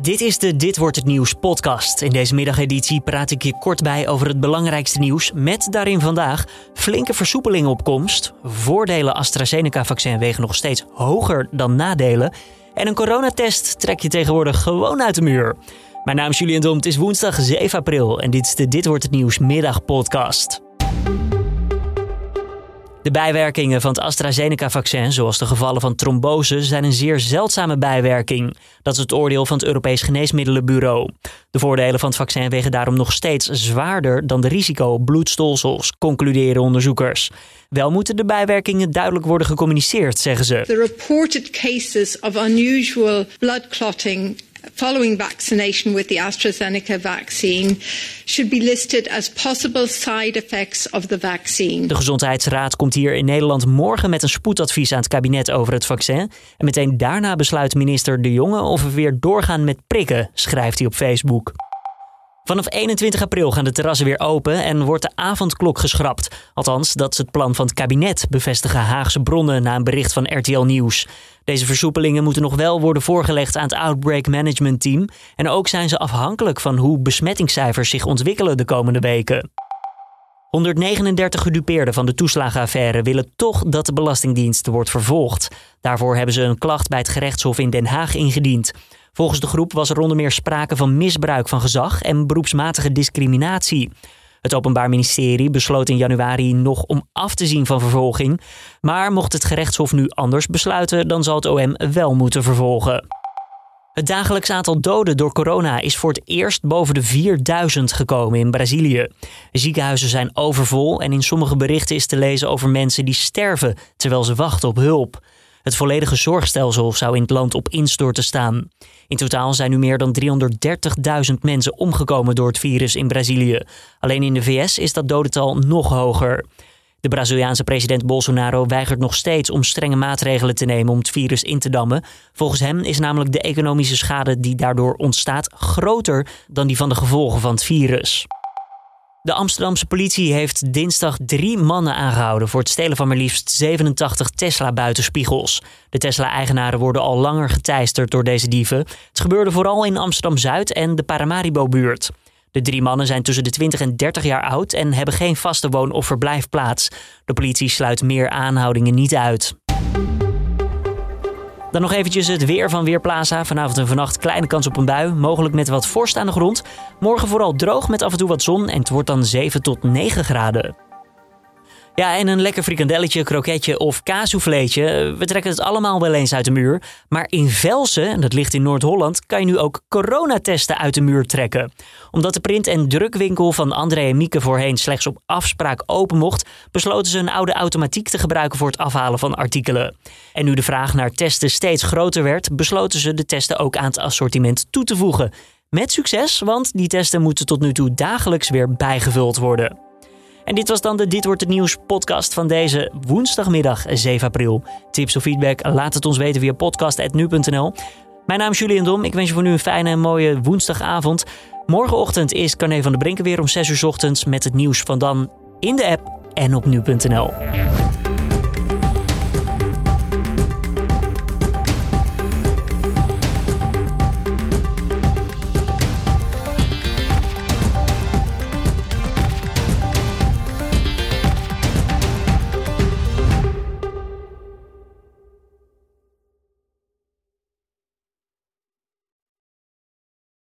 Dit is de Dit wordt het nieuws podcast. In deze middageditie praat ik je kort bij over het belangrijkste nieuws met daarin vandaag flinke versoepelingen op komst, voordelen AstraZeneca-vaccin wegen nog steeds hoger dan nadelen en een coronatest trek je tegenwoordig gewoon uit de muur. Mijn naam is Julian Dom, het is woensdag 7 april en dit is de Dit wordt het nieuws middagpodcast. De bijwerkingen van het AstraZeneca-vaccin, zoals de gevallen van trombose, zijn een zeer zeldzame bijwerking. Dat is het oordeel van het Europees Geneesmiddelenbureau. De voordelen van het vaccin wegen daarom nog steeds zwaarder dan de risico bloedstolsels, concluderen onderzoekers. Wel moeten de bijwerkingen duidelijk worden gecommuniceerd, zeggen ze. The reported cases of unusual blood clotting following vaccination with the AstraZeneca vaccine should be listed as possible side effects of the vaccine. De Gezondheidsraad komt hier in Nederland morgen met een spoedadvies aan het kabinet over het vaccin. En meteen daarna besluit minister De Jonge of we weer doorgaan met prikken, schrijft hij op Facebook. Vanaf 21 april gaan de terrassen weer open en wordt de avondklok geschrapt. Althans, dat is het plan van het kabinet, bevestigen Haagse bronnen na een bericht van RTL Nieuws. Deze versoepelingen moeten nog wel worden voorgelegd aan het Outbreak Management Team. En ook zijn ze afhankelijk van hoe besmettingscijfers zich ontwikkelen de komende weken. 139 gedupeerden van de toeslagenaffaire willen toch dat de Belastingdienst wordt vervolgd. Daarvoor hebben ze een klacht bij het gerechtshof in Den Haag ingediend. Volgens de groep was er onder meer sprake van misbruik van gezag en beroepsmatige discriminatie. Het Openbaar Ministerie besloot in januari nog om af te zien van vervolging. Maar mocht het gerechtshof nu anders besluiten, dan zal het OM wel moeten vervolgen. Het dagelijks aantal doden door corona is voor het eerst boven de 4000 gekomen in Brazilië. Ziekenhuizen zijn overvol en in sommige berichten is te lezen over mensen die sterven terwijl ze wachten op hulp. Het volledige zorgstelsel zou in het land op instorten staan. In totaal zijn nu meer dan 330.000 mensen omgekomen door het virus in Brazilië. Alleen in de VS is dat dodental nog hoger. De Braziliaanse president Bolsonaro weigert nog steeds om strenge maatregelen te nemen om het virus in te dammen. Volgens hem is namelijk de economische schade die daardoor ontstaat groter dan die van de gevolgen van het virus. De Amsterdamse politie heeft dinsdag drie mannen aangehouden voor het stelen van maar liefst 87 Tesla-buitenspiegels. De Tesla-eigenaren worden al langer geteisterd door deze dieven. Het gebeurde vooral in Amsterdam-Zuid en de Paramaribo-buurt. De drie mannen zijn tussen de 20 en 30 jaar oud en hebben geen vaste woon- of verblijfplaats. De politie sluit meer aanhoudingen niet uit. Dan nog eventjes het weer van Weerplaza. Vanavond en vannacht kleine kans op een bui, mogelijk met wat vorst aan de grond. Morgen vooral droog met af en toe wat zon en het wordt dan 7 tot 9 graden. Ja, en een lekker frikandelletje, kroketje of kaassouffleetje. We trekken het allemaal wel eens uit de muur. Maar in Velsen, dat ligt in Noord-Holland, kan je nu ook coronatesten uit de muur trekken. Omdat de print- en drukwinkel van André en Mieke voorheen slechts op afspraak open mocht, besloten ze een oude automatiek te gebruiken voor het afhalen van artikelen. En nu de vraag naar testen steeds groter werd, besloten ze de testen ook aan het assortiment toe te voegen. Met succes, want die testen moeten tot nu toe dagelijks weer bijgevuld worden. En dit was dan de Dit wordt het nieuws podcast van deze woensdagmiddag 7 april. Tips of feedback, laat het ons weten via podcast.nu.nl. Mijn naam is Julian Dom. Ik wens je voor nu een fijne en mooie woensdagavond. Morgenochtend is Carne van de Brinken weer om 6 uur ochtends met het nieuws van dan in de app en op nu.nl.